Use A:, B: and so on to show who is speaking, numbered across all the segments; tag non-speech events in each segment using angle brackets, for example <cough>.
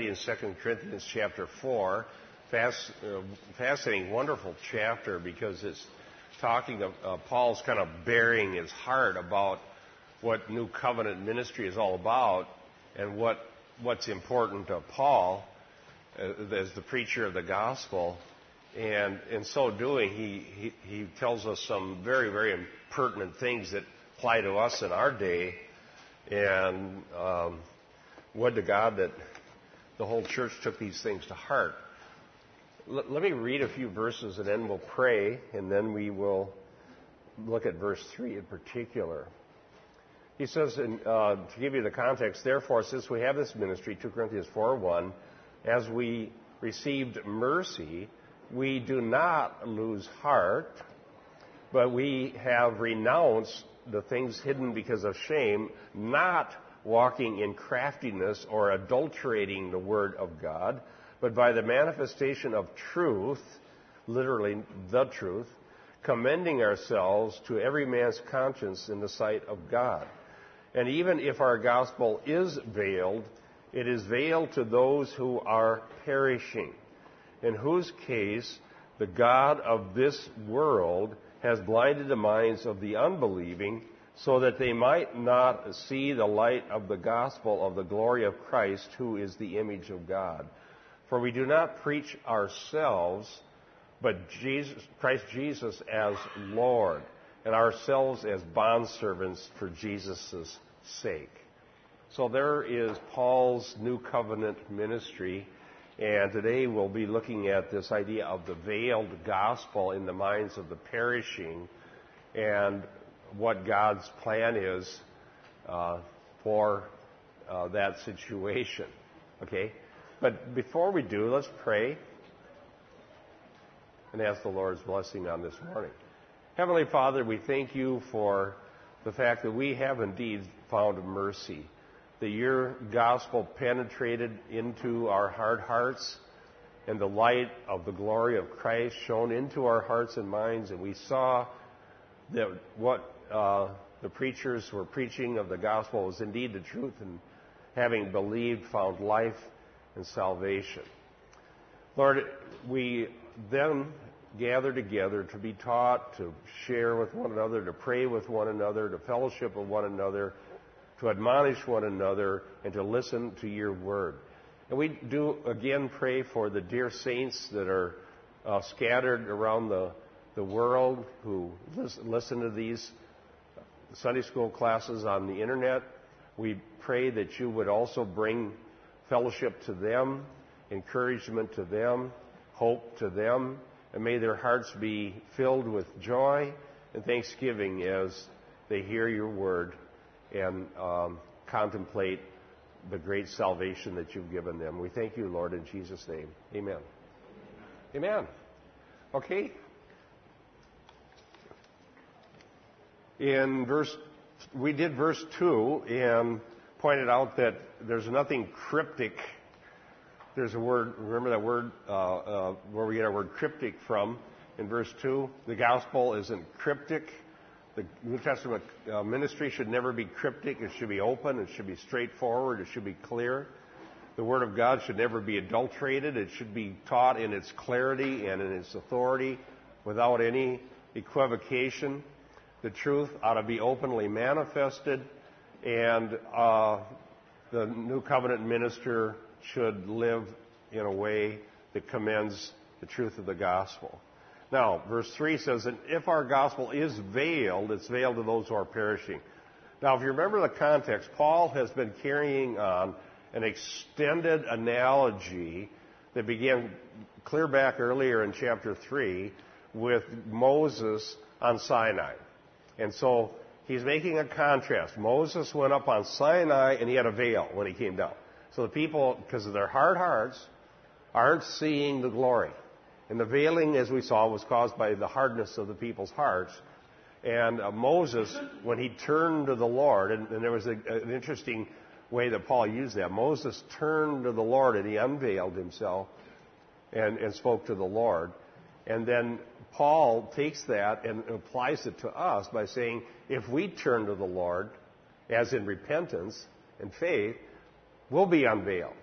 A: in 2 Corinthians chapter 4. Fast, uh, fascinating, wonderful chapter because it's talking of uh, Paul's kind of bearing his heart about what New Covenant ministry is all about and what what's important to Paul uh, as the preacher of the gospel. And in so doing, he, he, he tells us some very, very pertinent things that apply to us in our day. And um, would to God that the whole church took these things to heart. L- let me read a few verses and then we'll pray, and then we will look at verse 3 in particular. He says, in, uh, to give you the context, therefore, since we have this ministry, 2 Corinthians 4 1, as we received mercy, we do not lose heart, but we have renounced the things hidden because of shame, not walking in craftiness or adulterating the Word of God, but by the manifestation of truth, literally the truth, commending ourselves to every man's conscience in the sight of God. And even if our gospel is veiled, it is veiled to those who are perishing, in whose case the God of this world has blinded the minds of the unbelieving so that they might not see the light of the gospel of the glory of Christ, who is the image of God. For we do not preach ourselves, but Jesus, Christ Jesus as Lord, and ourselves as bondservants for Jesus' sake. So there is Paul's new covenant ministry, and today we'll be looking at this idea of the veiled gospel in the minds of the perishing and what God's plan is uh, for uh, that situation. Okay? But before we do, let's pray and ask the Lord's blessing on this morning. Heavenly Father, we thank you for the fact that we have indeed found mercy, that your gospel penetrated into our hard hearts and the light of the glory of Christ shone into our hearts and minds, and we saw that what uh, the preachers were preaching of the gospel was indeed the truth, and having believed, found life and salvation. Lord, we then gather together to be taught, to share with one another, to pray with one another, to fellowship with one another, to admonish one another, and to listen to your word. And we do again pray for the dear saints that are uh, scattered around the, the world who listen to these Sunday school classes on the internet. We pray that you would also bring fellowship to them, encouragement to them, hope to them, and may their hearts be filled with joy and thanksgiving as they hear your word and um, contemplate the great salvation that you've given them. We thank you, Lord, in Jesus' name. Amen. Amen. Okay, in verse, we did verse 2 and pointed out that there's nothing cryptic. There's a word, remember that word uh, uh, where we get our word cryptic from in verse 2? The gospel isn't cryptic. The New Testament uh, ministry should never be cryptic. It should be open. It should be straightforward. It should be clear. The Word of God should never be adulterated. It should be taught in its clarity and in its authority without any equivocation the truth ought to be openly manifested, and uh, the new covenant minister should live in a way that commends the truth of the gospel. Now, verse 3 says that if our gospel is veiled, it's veiled to those who are perishing. Now, if you remember the context, Paul has been carrying on an extended analogy that began clear back earlier in chapter 3 with Moses on Sinai. And so he's making a contrast. Moses went up on Sinai and he had a veil when he came down. So the people, because of their hard hearts, aren't seeing the glory. And the veiling, as we saw, was caused by the hardness of the people's hearts. And uh, Moses, when he turned to the Lord, and, and there was a, an interesting way that Paul used that. Moses turned to the Lord and he unveiled himself and, and spoke to the Lord. And then Paul takes that and applies it to us by saying, if we turn to the Lord, as in repentance and faith, we'll be unveiled.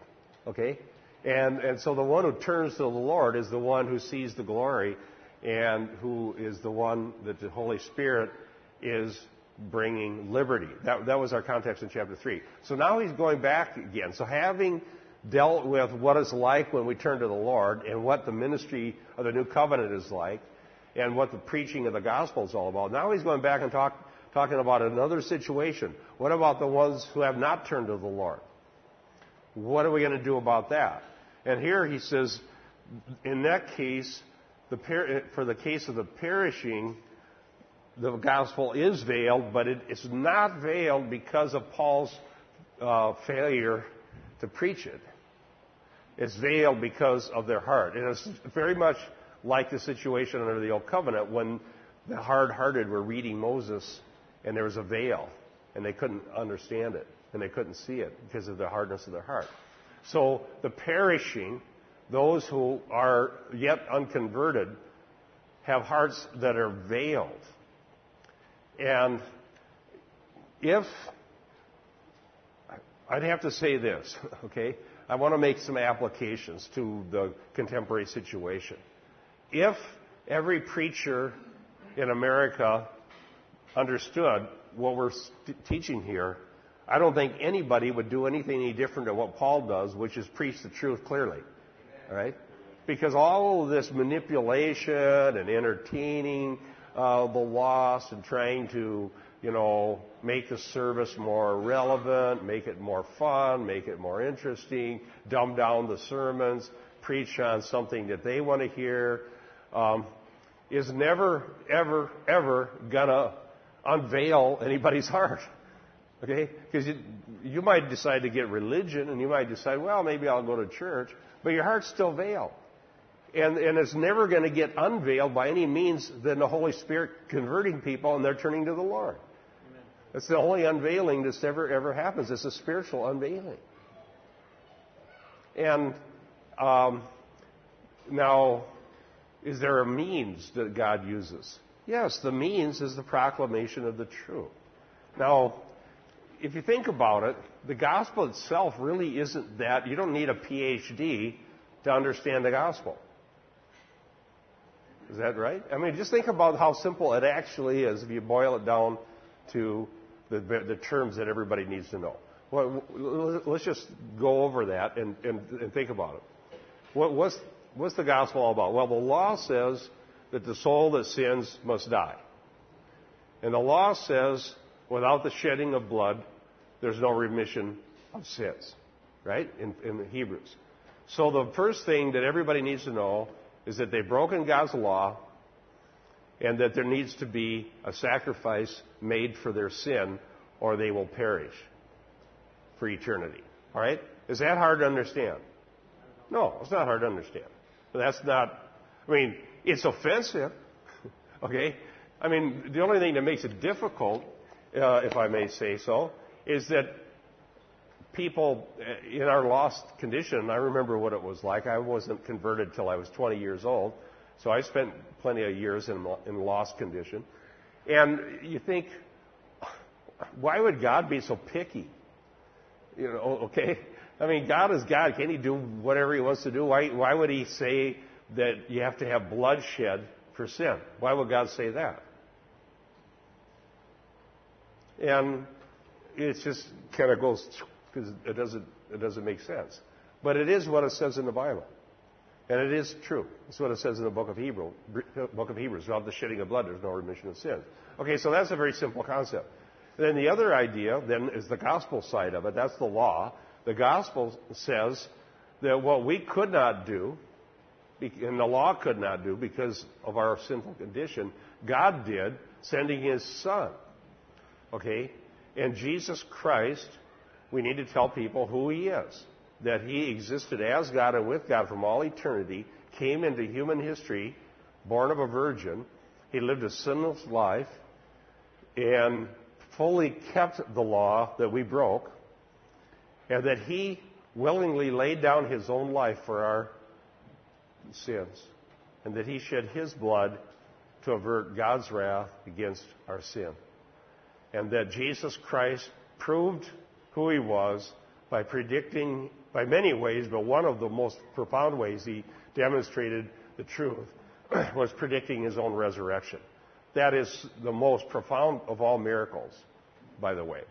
A: Okay? And, and so the one who turns to the Lord is the one who sees the glory and who is the one that the Holy Spirit is bringing liberty. That, that was our context in chapter 3. So now he's going back again. So having dealt with what it's like when we turn to the Lord and what the ministry of the new covenant is like and what the preaching of the gospel is all about, now he's going back and talk, talking about another situation. What about the ones who have not turned to the Lord? What are we going to do about that? And here he says, in that case, the per- for the case of the perishing, the gospel is veiled, but it, it's not veiled because of Paul's uh, failure to preach it. It's veiled because of their heart. And it's very much like the situation under the Old Covenant when the hard hearted were reading Moses and there was a veil and they couldn't understand it and they couldn't see it because of the hardness of their heart. So the perishing, those who are yet unconverted, have hearts that are veiled. And if, I'd have to say this, <laughs> okay? I want to make some applications to the contemporary situation. If every preacher in America understood what we're teaching here, I don't think anybody would do anything any different than what Paul does, which is preach the truth clearly. All right? Because all of this manipulation and entertaining uh, the lost and trying to, you know, make the service more relevant, make it more fun, make it more interesting, dumb down the sermons, preach on something that they want to hear, um, is never, ever, ever gonna unveil anybody's heart. Okay? Because you, you might decide to get religion and you might decide, well, maybe I'll go to church, but your heart's still veiled. And, and it's never going to get unveiled by any means than the Holy Spirit converting people and they're turning to the Lord. Amen. That's the only unveiling that's ever, ever happens. It's a spiritual unveiling. And um, now, is there a means that God uses? Yes, the means is the proclamation of the truth. Now, if you think about it, the gospel itself really isn't that. You don't need a PhD to understand the gospel. Is that right? I mean, just think about how simple it actually is if you boil it down to the, the terms that everybody needs to know. Well, let's just go over that and, and, and think about it. What, what's, what's the gospel all about? Well, the law says that the soul that sins must die. And the law says without the shedding of blood, there's no remission of sins, right? In, in Hebrews. So the first thing that everybody needs to know is that they've broken God's law and that there needs to be a sacrifice made for their sin or they will perish for eternity. All right? Is that hard to understand? No, it's not hard to understand. That's not, I mean, it's offensive. <laughs> okay? I mean, the only thing that makes it difficult, uh, if I may say so, is that people uh, in our lost condition, I remember what it was like. I wasn't converted till I was 20 years old, so I spent plenty of years in, in lost condition. And you think, why would God be so picky? You know, okay? I mean, God is God. Can He do whatever He wants to do? Why, why would He say that you have to have bloodshed for sin? Why would God say that? And it just kind of goes because it doesn't, it doesn't make sense. But it is what it says in the Bible. And it is true. It's what it says in the book of, Hebrew, book of Hebrews. Without the shedding of blood, there's no remission of sins. Okay, so that's a very simple concept. Then the other idea then is the gospel side of it. That's the law. The gospel says that what we could not do, and the law could not do because of our sinful condition, God did, sending His Son. Okay? And Jesus Christ we need to tell people who he is. That he existed as God and with God from all eternity, came into human history, born of a virgin. He lived a sinless life and fully kept the law that we broke, and that he willingly laid down his own life for our sins, and that he shed his blood to avert God's wrath against our sin. And that Jesus Christ proved who he was by predicting by many ways, but one of the most profound ways he demonstrated the truth <clears throat> was predicting his own resurrection. That is the most profound of all miracles, by the way.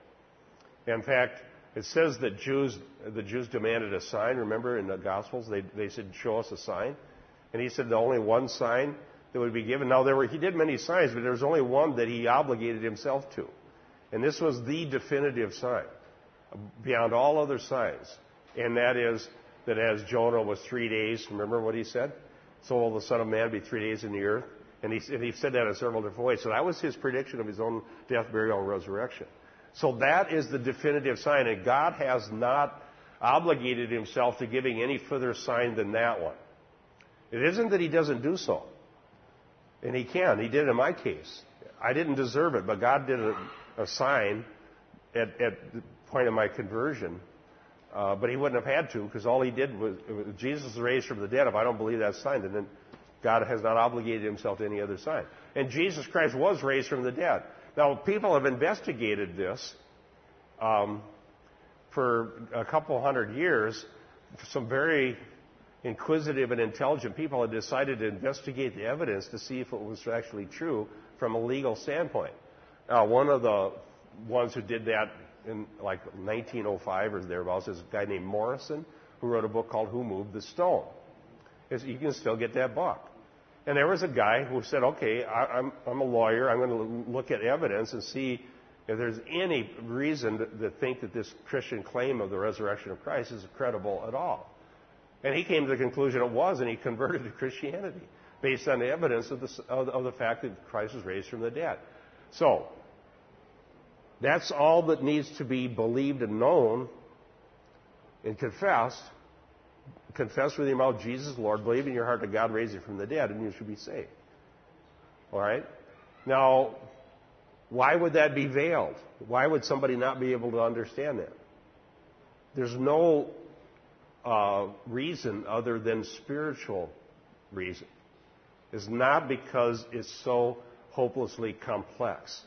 A: In fact, it says that Jews, the Jews demanded a sign. Remember in the Gospels, they, they said, "Show us a sign," and he said, "The only one sign that would be given." Now there were he did many signs, but there was only one that he obligated himself to, and this was the definitive sign, beyond all other signs, and that is that as Jonah was three days, remember what he said? So will the Son of Man be three days in the earth? And he, and he said that in several different ways. So that was his prediction of his own death, burial, and resurrection. So that is the definitive sign, and God has not obligated himself to giving any further sign than that one. It isn't that he doesn't do so. And he can. He did in my case. I didn't deserve it, but God did a, a sign at, at, the point of my conversion. Uh, but he wouldn't have had to because all he did was, Jesus raised from the dead. If I don't believe that sign, then God has not obligated himself to any other sign. And Jesus Christ was raised from the dead. Now, people have investigated this um, for a couple hundred years. Some very inquisitive and intelligent people have decided to investigate the evidence to see if it was actually true from a legal standpoint. Uh, one of the ones who did that in like 1905 or thereabouts is a guy named Morison who wrote a book called Who Moved the Stone. You can still get that book. And there was a guy who said, okay, I, am I'm a lawyer. I'm going to look at evidence and see if there's any reason to, to think that this Christian claim of the resurrection of Christ is credible at all. And he came to the conclusion it was, and he converted to Christianity based on the evidence of the, of, of the fact that Christ was raised from the dead. So, that's all that needs to be believed and known and confessed confess with your mouth Jesus Lord, believe in your heart that God raised you from the dead, and you should be saved. All right? Now, why would that be veiled? Why would somebody not be able to understand that? There's no uh, reason other than spiritual reason. It's not because it's so hopelessly complex.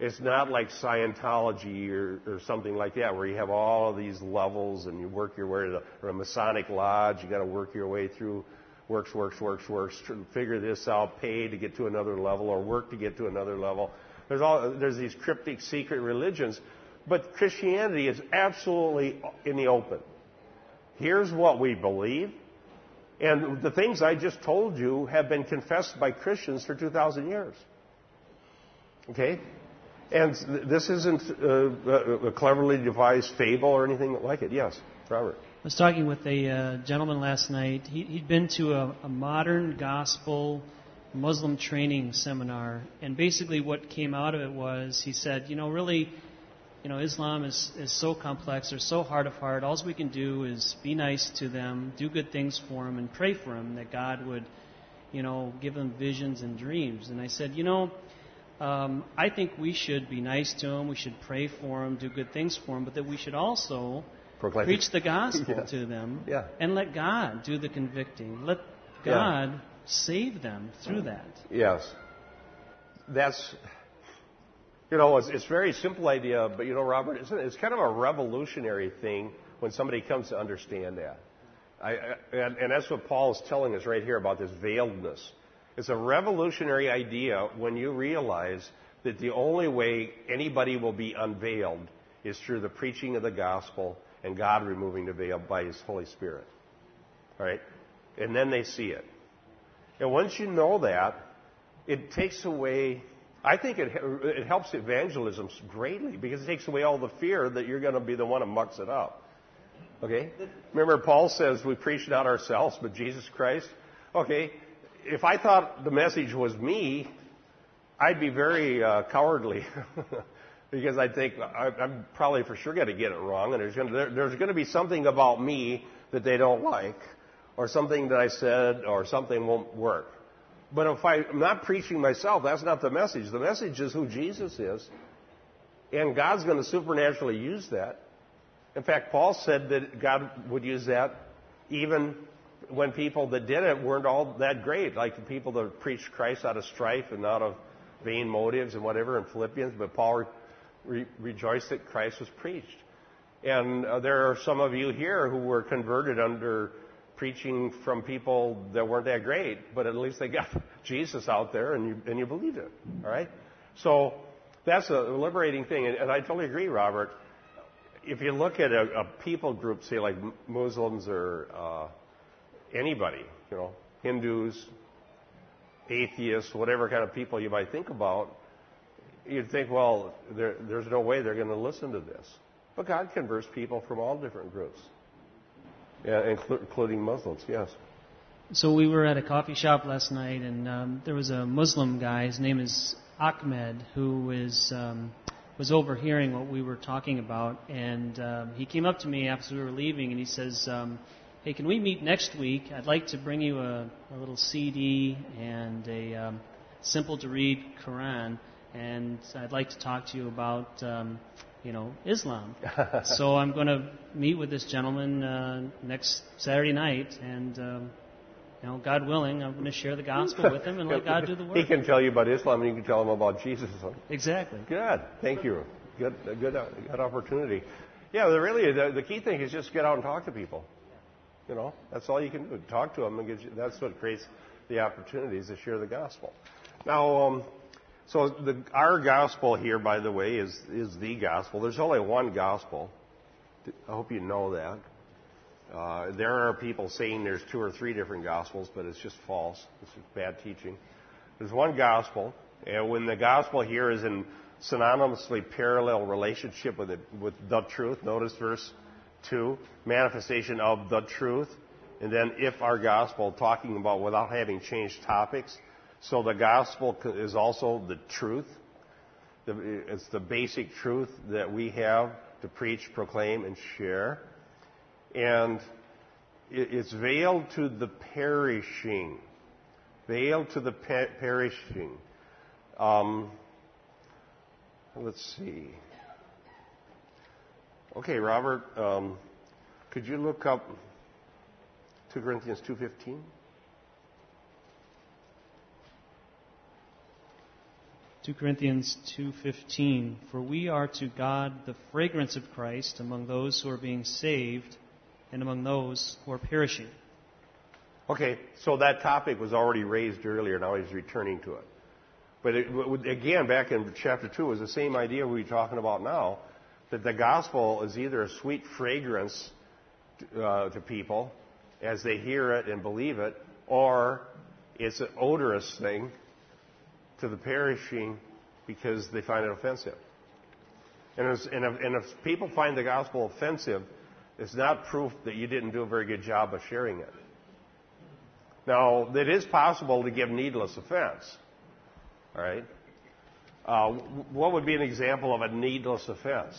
A: It's not like Scientology or, or, something like that, where you have all of these levels and you work your way to the, or a Masonic lodge. You got to work your way through works, works, works, works, figure this out, pay to get to another level, or work to get to another level. There's all there's these cryptic secret religions, but Christianity is absolutely in the open. Here's what we believe, and the things I just told you have been confessed by Christians for 2,000 years. Okay? And this isn't a, a cleverly devised fable or anything like it. Yes, Robert.
B: I was talking with a uh, gentleman last night. He, had been to a, a, modern gospel Muslim training seminar, and basically what came out of it was he said, you know, really, you know, Islam is, is so complex, they're so hard of heart. All we can do is be nice to them, do good things for them, and pray for them that God would, you know, give them visions and dreams. And I said, you know, um, I think we should be nice to them, we should pray for them, do good things for them, but that we should also Proclaim. preach the <laughs> gospel yeah. to them
A: yeah.
B: and let God do the convicting. Let God yeah. save them through that.
A: Yes. That's, you know, it's, it's a very simple idea, but you know, Robert, it's, it's kind of a revolutionary thing when somebody comes to understand that. I, and, and that's what Paul is telling us right here about this veiledness it's a revolutionary idea when you realize that the only way anybody will be unveiled is through the preaching of the gospel and God removing the veil by His Holy Spirit. Right? And then they see it. And once you know that, it takes away, I think it, it helps evangelism greatly because it takes away all the fear that you're going to be the one who mucks it up. Okay? Remember, Paul says we preach not ourselves, but Jesus Christ. Okay, if I thought the message was me, I'd be very uh, cowardly <laughs> because I think I, am probably for sure going to get it wrong, and there's going there, there's going to be something about me that they don't like, or something that I said, or something won't work. But if I'm not preaching myself, that's not the message. The message is who Jesus is, and God's going to supernaturally use that. In fact, Paul said that God would use that even when people that did it weren't all that great, like the people that preached Christ out of strife and out of vain motives and whatever in Philippians, but Paul re- rejoiced that Christ was preached. And uh, there are some of you here who were converted under preaching from people that weren't that great, but at least they got <laughs> Jesus out there and you, and you believed it. All right? So that's a liberating thing. And, and I totally agree, Robert. If you look at a, a people group, say like Muslims or uh, anybody, you know, Hindus, atheists, whatever kind of people you might think about, you'd think, well, there, there's no way they're going to listen to this. But God converts people from all different groups, yeah, including Muslims, yes.
B: So we were at a coffee shop last night, and um, there was a Muslim guy. His name is Ahmed, who is um, was overhearing what we were talking about, and um, he came up to me after we were leaving, and he says, um, "Hey, can we meet next week? I'd like to bring you a, a little CD and a um, simple to read Quran, and I'd like to talk to you about." Um, you know, Islam. <laughs> so I'm going to meet with this gentleman uh, next Saturday night, and um, you know, God willing, I'm going to share the gospel with him and let God do the work.
A: He can tell you about Islam, and you can tell him about Jesus.
B: Exactly.
A: Good. Thank you. Good. Good. Good opportunity. Yeah. Really, the, the key thing is just get out and talk to people. You know, that's all you can do. Talk to them, and you, that's what creates the opportunities to share the gospel. Now. Um, so the, our gospel here, by the way, is, is the gospel. There's only one gospel. I hope you know that. Uh, there are people saying there's two or three different gospels, but it's just false. It's just bad teaching. There's one gospel, and when the gospel here is in synonymously parallel relationship with it, with the truth, notice verse 2, manifestation of the truth, and then if our gospel, talking about without having changed topics, so the gospel is also the truth. It's the basic truth that we have to preach, proclaim, and share. And it's veiled to the perishing. Veiled to the perishing. Um, let's see. Okay, Robert, um, could you look up 2 Corinthians 2.15?
B: 2 Corinthians 2:15 For we are to God the fragrance of Christ among those who are being saved and among those who are perishing.
A: Okay, so that topic was already raised earlier, now he's returning to it. But it, again, back in chapter 2, it was the same idea we're talking about now that the gospel is either a sweet fragrance uh, to people as they hear it and believe it, or it's an odorous thing to the perishing because they find it offensive. And, and, if, and if people find the gospel offensive, it's not proof that you didn't do a very good job of sharing it. Now, it is possible to give needless offense. All right? Uh, what would be an example of a needless offense?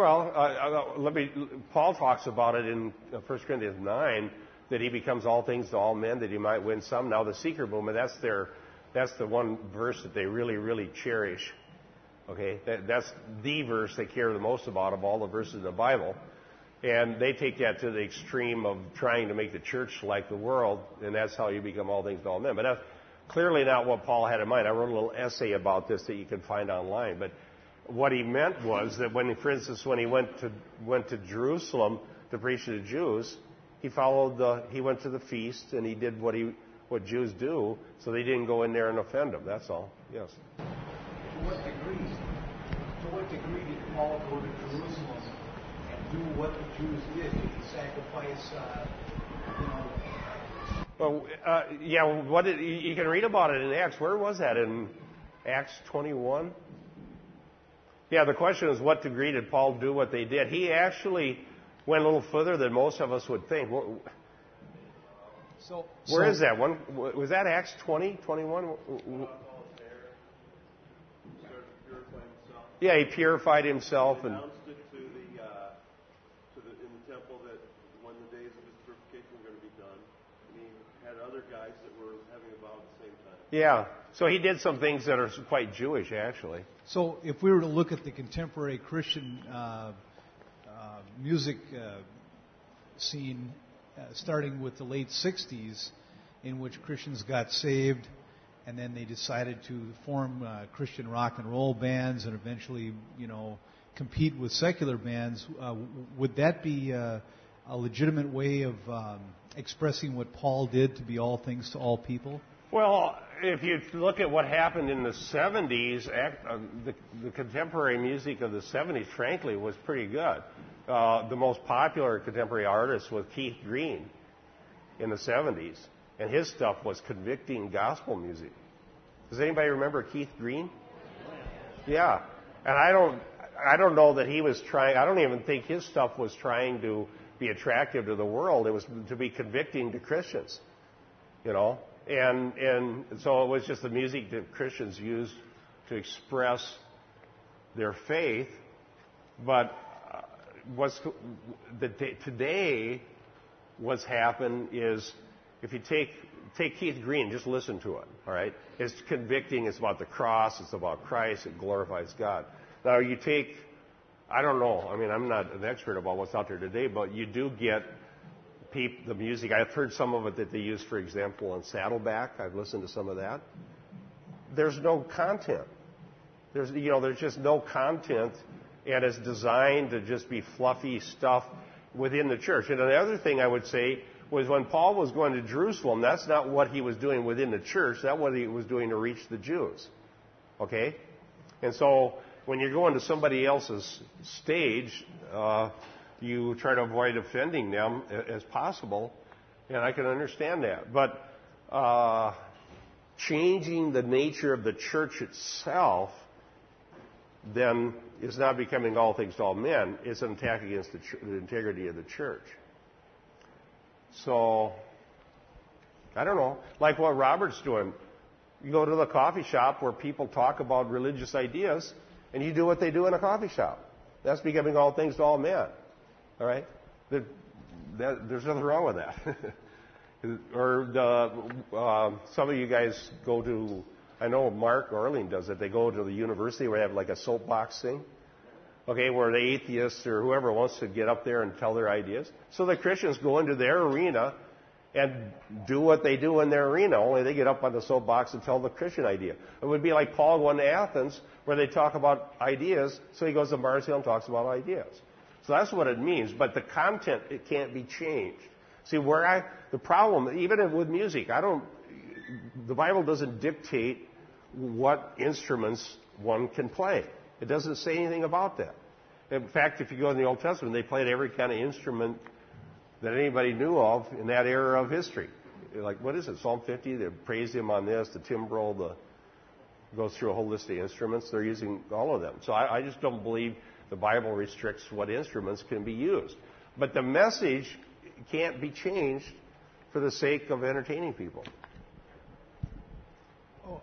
A: Well, uh, uh, let me. Paul talks about it in 1 uh, Corinthians 9 that he becomes all things to all men that he might win some. Now, the seeker movement, that's their, that's the one verse that they really, really cherish. Okay, that, that's the verse they care the most about of all the verses in the Bible. And they take that to the extreme of trying to make the church like the world, and that's how you become all things to all men. But that's clearly not what Paul had in mind. I wrote a little essay about this that you can find online. But what he meant was that when, for instance, when he went to went to Jerusalem to preach to the Jews, he followed the he went to the feast and he did what he what Jews do, so they didn't go in there and offend him. That's all. Yes.
C: To what degree? To what degree did Paul go to Jerusalem and do what the Jews did? Did he sacrifice? Uh, you know,
A: well, uh, yeah. What did, you can read about it in Acts. Where was that in Acts 21? Yeah, the question is, what degree did Paul do what they did? He actually went a little further than most of us would think. So, where so, is that one? Was that Acts 20, 21? Yeah, he purified himself
D: and.
A: Announced
D: it to the, uh, to the, in the temple that when the days of his purification were going to be done, and he had other guys that were having a vow at the same time.
A: Yeah, so he did some things that are quite Jewish, actually.
E: So, if we were to look at the contemporary Christian uh, uh, music uh, scene, uh, starting with the late '60s, in which Christians got saved and then they decided to form uh, Christian rock and roll bands, and eventually, you know, compete with secular bands. Uh, would that be uh, a legitimate way of um, expressing what Paul did to be all things to all people?
A: Well, if you look at what happened in the 70s, uh, the, the, contemporary music of the 70s, frankly, was pretty good. Uh, the most popular contemporary artist was Keith Green in the 70s, and his stuff was convicting gospel music. Does anybody remember Keith Green? Yeah, and I don't, I don't know that he was trying. I don't even think his stuff was trying to be attractive to the world. It was to be convicting to Christians, you know. And and so it was just the music that Christians used to express their faith. But uh, what's the, today, what's happened is if you take take Keith Green, just listen to it. All right, it's convicting. It's about the cross. It's about Christ. It glorifies God. Now you take I don't know. I mean, I'm not an expert about what's out there today, but you do get the music. I've heard some of it that they use, for example, on Saddleback. I've listened to some of that. There's no content. There's, you know, there's just no content, and it's designed to just be fluffy stuff within the church. And the other thing I would say was when Paul was going to Jerusalem, that's not what he was doing within the church. That's what he was doing to reach the Jews. Okay? And so when you're going to somebody else's stage, uh, you try to avoid offending them as possible, and I can understand that. But uh, changing the nature of the church itself then is not becoming all things to all men. It's an attack against the, the integrity of the church. So, I don't know. Like what Robert's doing. You go to the coffee shop where people talk about religious ideas, and you do what they do in a coffee shop. That's becoming all things to all men. All right? There, that, there's nothing wrong with that. <laughs> or the, uh, some of you guys go to, I know Mark Orling does it. They go to the university where they have like a soapbox thing. Okay, where the atheists or whoever wants to get up there and tell their ideas. So the Christians go into their arena and do what they do in their arena, only they get up on the soapbox and tell the Christian idea. It would be like Paul going to Athens where they talk about ideas, so he goes to Mars Hill and talks about ideas. So that's what it means, but the content, it can't be changed. See, where I, the problem, even with music, I don't, the Bible doesn't dictate what instruments one can play. It doesn't say anything about that. In fact, if you go in the Old Testament, they played every kind of instrument that anybody knew of in that era of history. Like, what is it? Psalm 50? They praise him on this, the timbrel, the goes through a whole list of instruments. They're using all of them. So I, I just don't believe the Bible restricts what instruments can be used. But the message can't be changed for the sake of entertaining people.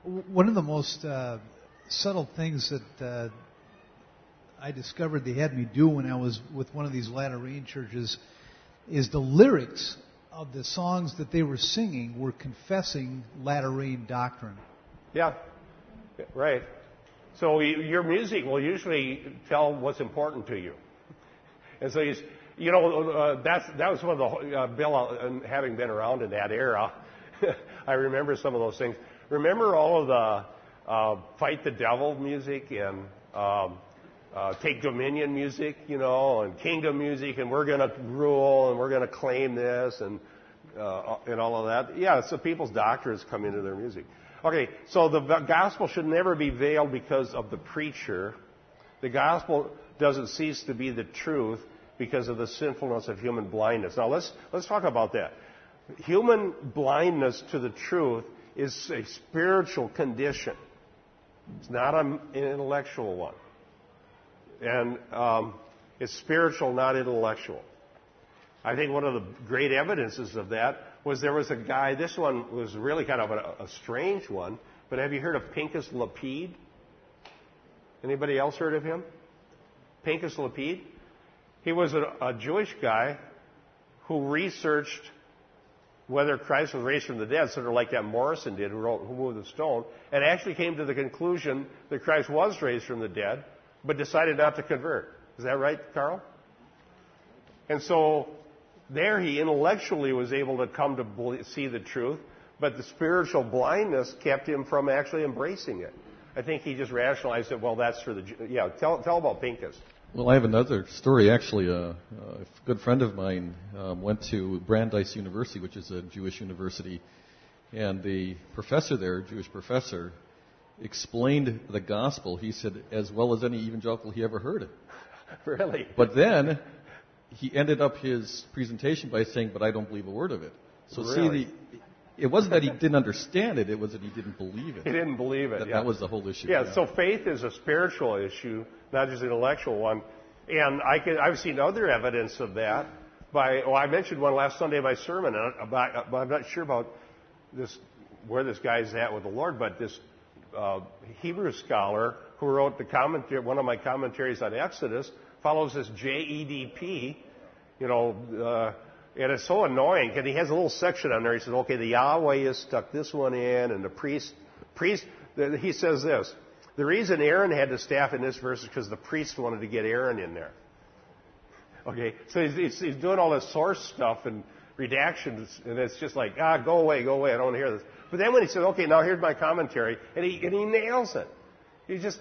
E: One of the most uh, subtle things that uh, I discovered they had me do when I was with one of these latter rain churches is the lyrics of the songs that they were singing were confessing latter rain doctrine.
A: Yeah, right. So your music will usually tell what's important to you. And so you, you know, uh, that's, that was one of the, uh, Bill, uh, having been around in that era, <laughs> I remember some of those things. Remember all of the uh, Fight the Devil music and um, uh, take dominion music, you know, and kingdom music, and we're going to rule and we're going to claim this and uh, and all of that. Yeah, so people's doctrines come into their music. Okay, so the gospel should never be veiled because of the preacher. The gospel doesn't cease to be the truth because of the sinfulness of human blindness. Now let's let's talk about that. Human blindness to the truth is a spiritual condition. It's not an intellectual one. And um, it's spiritual, not intellectual. I think one of the great evidences of that was there was a guy, this one was really kind of a, a strange one, but have you heard of Pinchas Lapide? Anybody else heard of him? Pinchas Lapide? He was a, a Jewish guy who researched whether Christ was raised from the dead, sort of like that Morison did, who wrote Who Moved the Stone, and actually came to the conclusion that Christ was raised from the dead, but decided not to convert. Is that right, Carl? And so there he intellectually was able to come to see the truth, but the spiritual blindness kept him from actually embracing it. I think he just rationalized it. Well, that's for the yeah. Tell tell about Pincus.
F: Well, I have another story. Actually, uh, a good friend of mine um, went to Brandeis University, which is a Jewish university, and the professor there, Jewish professor, explained the gospel. He said as well as any evangelical he ever heard. <laughs>
A: really?
F: But then he ended up his presentation by saying, "But I don't believe a word of it." So
A: Really?
F: see, the, it wasn't that he didn't understand it; it was that he didn't believe it.
A: He didn't believe it.
F: That,
A: yeah.
F: that was the whole issue.
A: Yeah, so faith is a spiritual issue, not just an intellectual one. And I can, I've seen other evidence of that. By, well, I mentioned one last Sunday in my sermon, and about, I'm not sure about this, where this guy's at with the Lord, but this uh, Hebrew scholar who wrote the commentary, one of my commentaries on Exodus, follows this JEDP, you know, uh, and it's so annoying. And he has a little section on there. He says, okay, the Yahweh has stuck this one in, and the priest, priest, he says this. The reason Aaron had the staff in this verse is because the priest wanted to get Aaron in there. Okay, so he's, he's, he's doing all this source stuff and redactions, and it's just like, ah, go away, go away, I don't want to hear this. But then when he says, okay, now here's my commentary, and he, and he nails it. He's just,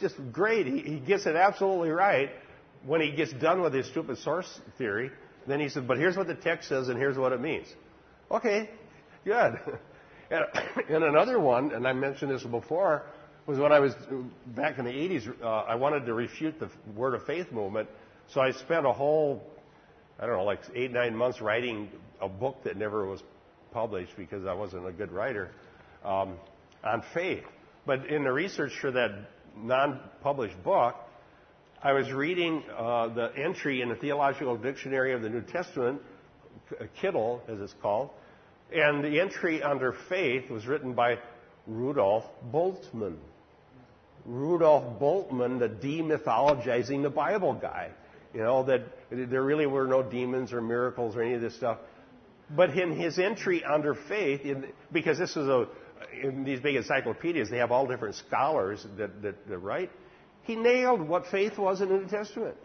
A: just great. He, he gets it absolutely right when he gets done with his stupid source theory. Then he says, but here's what the text says, and here's what it means. Okay, good. <laughs> And, <coughs> and another one, and I mentioned this before, was when I was back in the 80s, uh, I wanted to refute the Word of Faith movement. So I spent a whole, I don't know, like eight, nine months writing a book that never was published because I wasn't a good writer um, on faith. But in the research for that non published book, I was reading uh, the entry in the Theological Dictionary of the New Testament, Kittel, as it's called, and the entry under faith was written by Rudolf Bultmann. Rudolf Bultmann, the demythologizing the Bible guy. You know, that there really were no demons or miracles or any of this stuff. But in his entry under faith, in, because this is a, in these big encyclopedias, they have all different scholars that, that, that write, he nailed what faith was in the New Testament.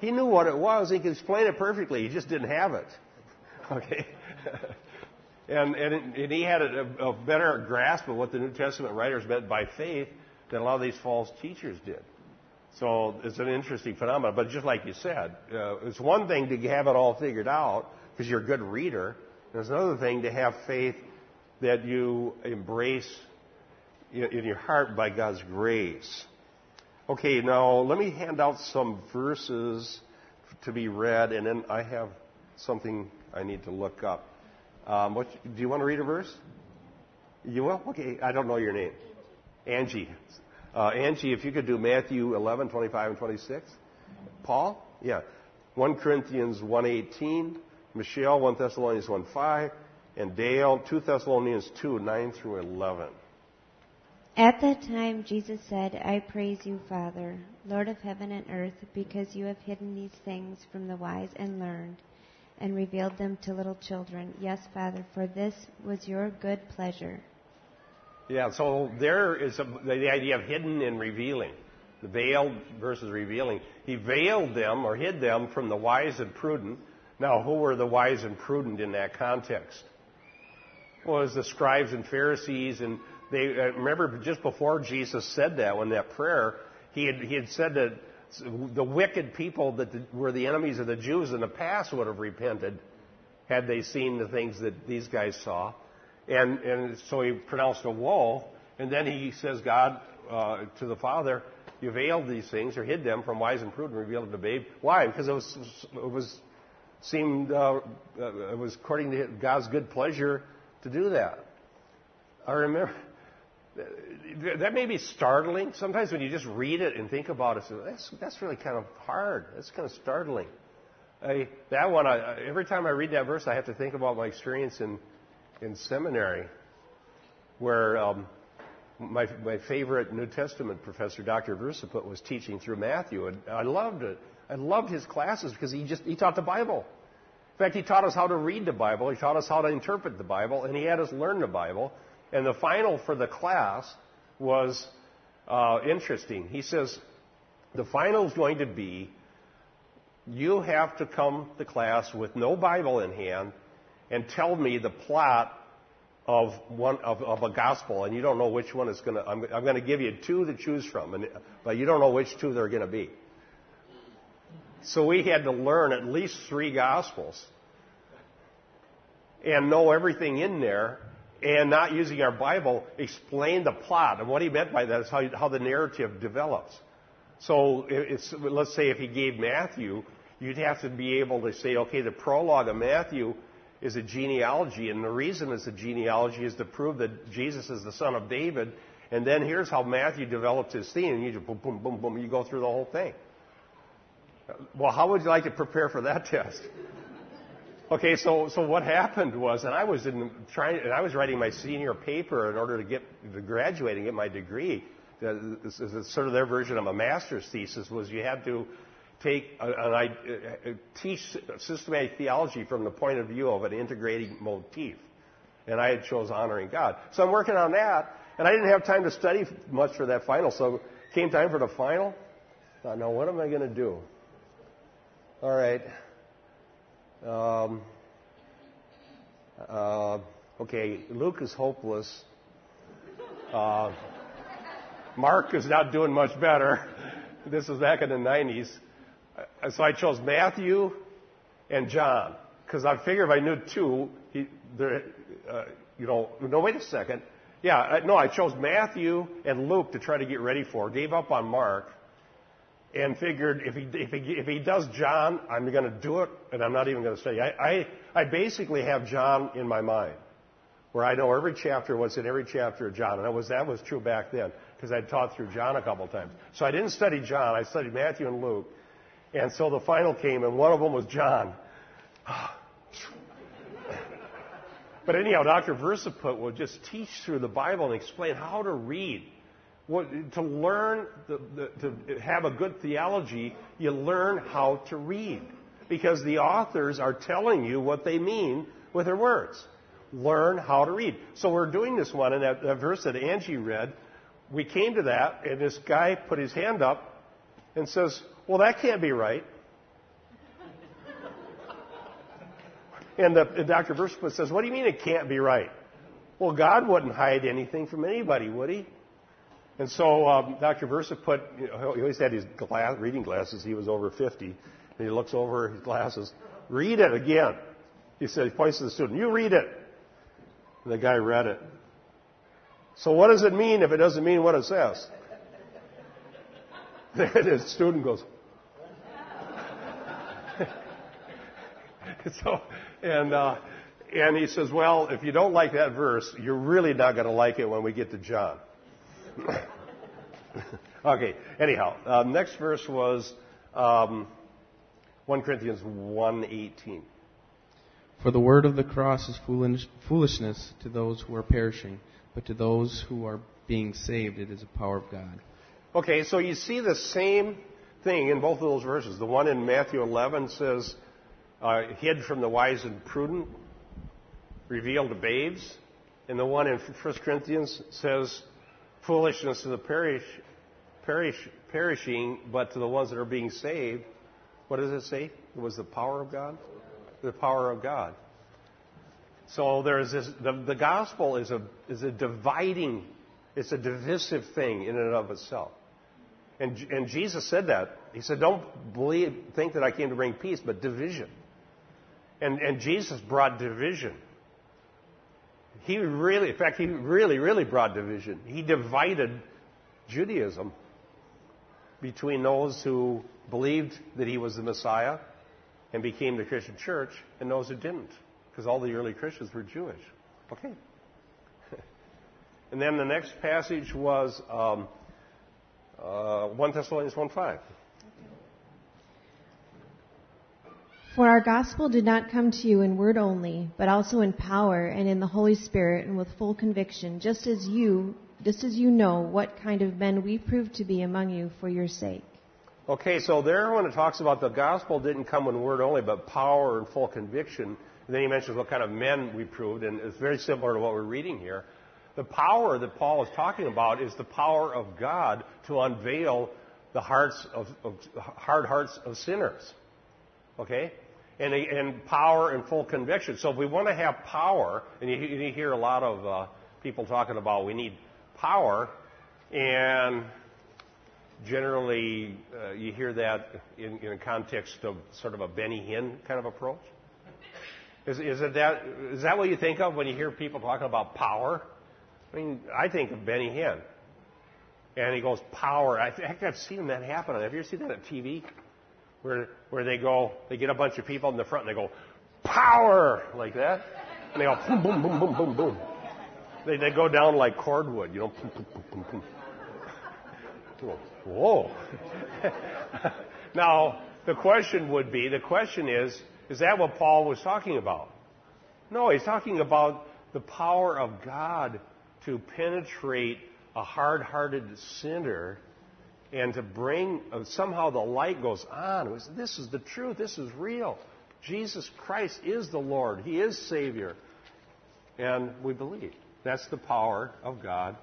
A: He knew what it was. He could explain it perfectly. He just didn't have it. <laughs> Okay? <laughs> and, and, and he had a, a better grasp of what the New Testament writers meant by faith than a lot of these false teachers did. So it's an interesting phenomenon. But just like you said, uh, it's one thing to have it all figured out because you're a good reader. And it's another thing to have faith that you embrace in, your heart by God's grace. Okay, now let me hand out some verses to be read, and then I have something I need to look up. Um, what, do you want to read a verse? You will? Okay, I don't know your name. Angie. Uh, Angie, if you could do Matthew 11, 25, and 26. Paul? Yeah. 1 Corinthians 1.18. Michelle, 1 Thessalonians 1.5. And Dale, 2 Thessalonians 2, 9 through 11.
G: At that time, Jesus said, I praise you, Father, Lord of heaven and earth, because you have hidden these things from the wise and learned and revealed them to little children. Yes, Father, for this was your good pleasure.
A: Yeah, so there is a, the idea of hidden and revealing. The veiled versus revealing. He veiled them or hid them from the wise and prudent. Now, who were the wise and prudent in that context? Was the scribes and Pharisees, and they uh, remember just before Jesus said that, when that prayer, he had, he had said that the wicked people that were the enemies of the Jews in the past would have repented had they seen the things that these guys saw. And, and so he pronounced a woe, and then he says, God, uh, to the Father, you veiled these things or hid them from wise and prudent, revealed to babe. Why? Because it was, it was seemed uh, uh, it was according to God's good pleasure to do that. I remember that may be startling. Sometimes when you just read it and think about it, that's that's really kind of hard. That's kind of startling. I, that one, I, every time I read that verse, I have to think about my experience in in seminary, where um, my my favorite New Testament professor, Dr. Verseput, was teaching through Matthew, and I loved it. I loved his classes because he just he taught the Bible. Fact, he taught us how to read the Bible. He taught us how to interpret the Bible, and he had us learn the Bible. And the final for the class was uh, interesting. He says, the final is going to be you have to come to class with no Bible in hand and tell me the plot of one of, of a gospel, and you don't know which one is going to. I'm, I'm going to give you two to choose from, and, but you don't know which two they're going to be. So we had to learn at least three gospels and know everything in there, and not using our Bible, explain the plot. And what he meant by that is how, how the narrative develops. So let's say if he gave Matthew, you'd have to be able to say, okay, the prologue of Matthew is a genealogy, and the reason it's a genealogy is to prove that Jesus is the son of David. And then here's how Matthew developed his theme, and you just boom, boom, boom, boom, you go through the whole thing. Well, how would you like to prepare for that <laughs> test? Okay, so so what happened was, and I was in trying, and I was writing my senior paper in order to get to graduate and get my degree. This is sort of their version of a master's thesis. Was you had to take an, a, teach systematic theology from the point of view of an integrating motif, and I had chose honoring God. So I'm working on that, and I didn't have time to study much for that final. So came time for the final. I thought, now what am I going to do? All right. Um, uh, okay, Luke is hopeless. Uh, Mark is not doing much better. This was back in the 90s. Uh, so I chose Matthew and John because I figured if I knew two, he, there, uh, you know, no, wait a second. Yeah, uh, no, I chose Matthew and Luke to try to get ready for. Gave up on Mark and figured if he, if he, if he does John, I'm going to do it, and I'm not even going to study. I, I, I basically have John in my mind, where I know every chapter, what's in every chapter of John, and that was, that was true back then, because I'd taught through John a couple times. So I didn't study John, I studied Matthew and Luke, and so the final came, and one of them was John. <sighs> but anyhow, Dr. Verseput will just teach through the Bible and explain how to read to learn, the, the, to have a good theology, you learn how to read. Because the authors are telling you what they mean with their words. Learn how to read. So we're doing this one, and that, that verse that Angie read, we came to that, and this guy put his hand up and says, Well, that can't be right. <laughs> and, the, and Dr. Verseput says, What do you mean it can't be right? Well, God wouldn't hide anything from anybody, would he? And so um, Dr. Verseput, you know, he always had his glass, reading glasses. He was over 50. And he looks over his glasses. Read it again. He said, he points to the student, you read it. And the guy read it. So what does it mean if it doesn't mean what it says? <laughs> the student goes, <laughs> so, and, uh, and he says, well, if you don't like that verse, you're really not going to like it when we get to John. <laughs> okay, anyhow, um, next verse was um, 1 Corinthians 1.18.
H: For the word of the cross is foolish, foolishness to those who are perishing, but to those who are being saved, it is the power of God.
A: Okay, so you see the same thing in both of those verses. The one in Matthew 11 says, uh, hid from the wise and prudent, revealed to babes. And the one in 1 Corinthians says, foolishness to the perish, perish, perishing, but to the ones that are being saved, what does it say? It was the power of God? The power of God. So there's this, the, the gospel is a, is a dividing, it's a divisive thing in and of itself. And, and Jesus said that. He said, don't believe, think that I came to bring peace, but division. And, and Jesus brought division. He really, in fact, he really, really brought division. He divided Judaism between those who believed that he was the Messiah and became the Christian church and those who didn't, because all the early Christians were Jewish. Okay. and then the next passage was um, uh, 1 Thessalonians 1 5.
I: For our gospel did not come to you in word only, but also in power and in the Holy Spirit and with full conviction, just as you just as you know what kind of men we proved to be among you for your sake.
A: Okay, so there when it talks about the gospel didn't come in word only, but power and full conviction, and then he mentions what kind of men we proved, and it's very similar to what we're reading here. The power that Paul is talking about is the power of God to unveil the hearts of, of hard hearts of sinners. Okay? and, and power and full conviction. So if we want to have power, and you, you hear a lot of uh, people talking about we need power, and generally uh, you hear that in, in a context of sort of a Benny Hinn kind of approach. Is, is, it that, is that what you think of when you hear people talking about power? I mean, I think of Benny Hinn. And he goes, power. I think I've seen that happen. Have you ever seen that on TV? Where, where they go, they get a bunch of people in the front and they go, power! Like that. And they go, boom, boom, boom, boom, boom, boom. They, they go down like cordwood, you know. Whoa. <laughs> now, the question would be, the question is, is that what Paul was talking about? No, he's talking about the power of God to penetrate a hard hearted sinner and to bring, uh, somehow the light goes on. This is the truth. This is real. Jesus Christ is the Lord. He is Savior. And we believe. That's the power of God.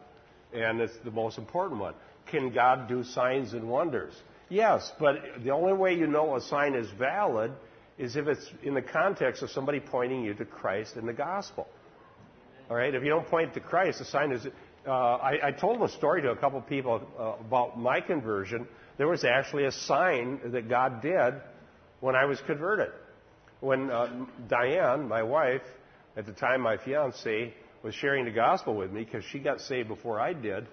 A: And it's the most important one. Can God do signs and wonders? Yes, but the only way you know a sign is valid is if it's in the context of somebody pointing you to Christ and the gospel. All right? If you don't point to Christ, the sign is. Uh, I, I, told a story to a couple people uh, about my conversion. There was actually a sign that God did when I was converted. When uh, Diane, my wife, at the time my fiance, was sharing the gospel with me because she got saved before I did,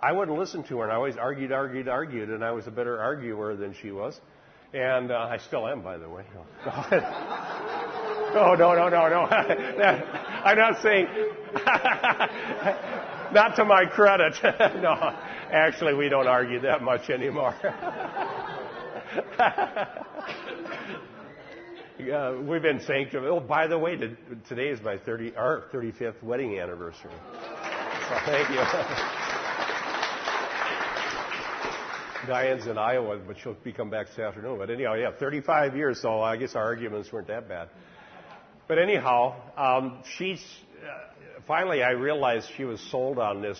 A: I wouldn't listen to her, and I always argued, argued, argued, and I was a better arguer than she was. And uh, I still am, by the way. <laughs> no, no, no, no, no. <laughs> I'm not saying, <laughs> not to my credit. no, actually, we don't argue that much anymore. Uh, we've been sanctified. Oh, by the way, today is my 30, our 35th wedding anniversary. So thank you. <laughs> Diane's in Iowa, but she'll be come back this afternoon. But anyhow, yeah, 35 years, so I guess our arguments weren't that bad. But anyhow, um, she's uh, finally I realized she was sold on this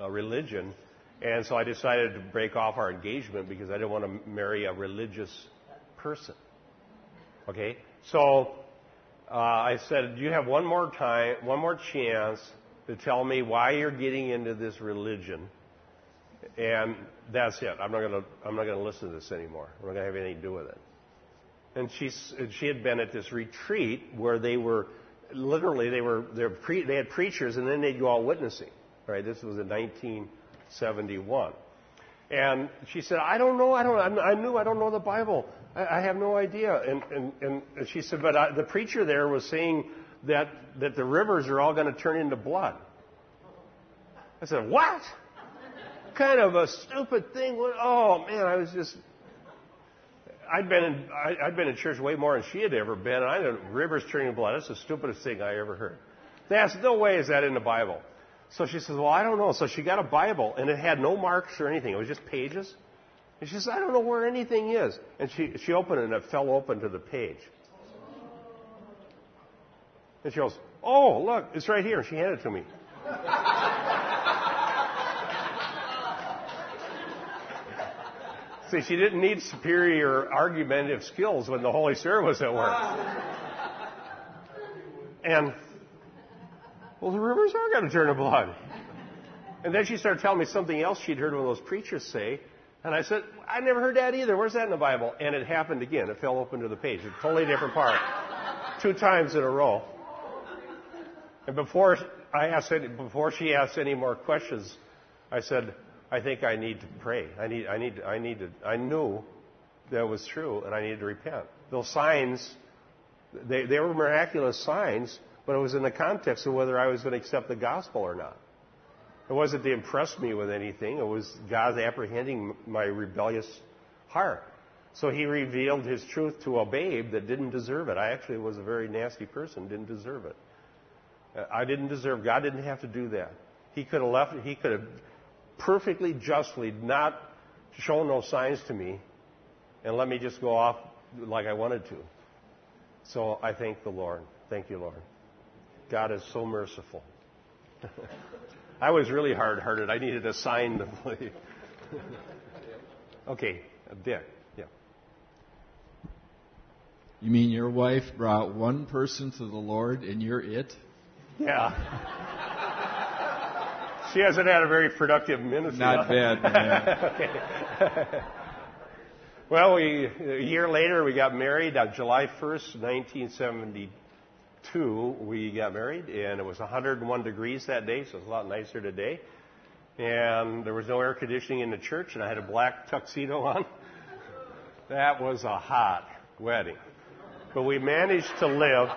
A: uh, religion, and so I decided to break off our engagement because I didn't want to marry a religious person. Okay, so uh, I said, "Do you have one more time, one more chance to tell me why you're getting into this religion?" And that's it. I'm not to, I'm not to listen to this anymore. I'm not to have anything to do with it. And she, she had been at this retreat where they were, literally, they were, they, pre, they had preachers and then they'd go out witnessing. Right? This was in 1971. And she said, I don't know, I don't, I knew I don't know the Bible. I, have no idea. And, and, and she said, but I, the preacher there was saying that, that the rivers are all going to turn into blood. I said, what? kind of a stupid thing. Oh man, I was just. I'd been in I, I'd been in church way more than she had ever been, and I know rivers turning blood. That's the stupidest thing I ever heard. That's no way is that in the Bible. So she says, "Well, I don't know." So she got a Bible, and it had no marks or anything. It was just pages. And she says, "I don't know where anything is." And she she opened it, and it fell open to the page. And she goes, "Oh, look, it's right here." And she handed it to me. See, she didn't need superior argumentative skills when the Holy Spirit was at work. And, well, the rivers are going to turn to blood. And then she started telling me something else she'd heard one of those preachers say. And I said, I never heard that either. Where's that in the Bible? And it happened again. It fell open to the page. A totally different part. Two times in a row. And before I asked any, before she asked any more questions, I said, I think I need to pray. I need, I need, I need to, I knew that was true and I needed to repent. Those signs, they, they were miraculous signs, but it was in the context of whether I was going to accept the gospel or not. It wasn't to impress me with anything. It was God apprehending my rebellious heart. So he revealed his truth to a babe that didn't deserve it. I actually was a very nasty person, didn't deserve it. I didn't deserve. God didn't have to do that. He could have left. He could have perfectly justly not shown no signs to me and let me just go off like I wanted to. So I thank the Lord. Thank you, Lord. God is so merciful. <laughs> I was really hard hearted. I needed a sign to believe. okay, Dick. Yeah.
J: You mean your wife brought one person to the Lord and you're it?
A: Yeah. she hasn't had a very productive ministry.
J: Not bad, <laughs>
A: okay. well, we, a year later, we got married on July 1st, 1972. We got married, and it was 101 degrees that day, so it's a lot nicer today. And there was no air conditioning in the church, and I had a black tuxedo on. <laughs> That was a hot wedding. But we managed to live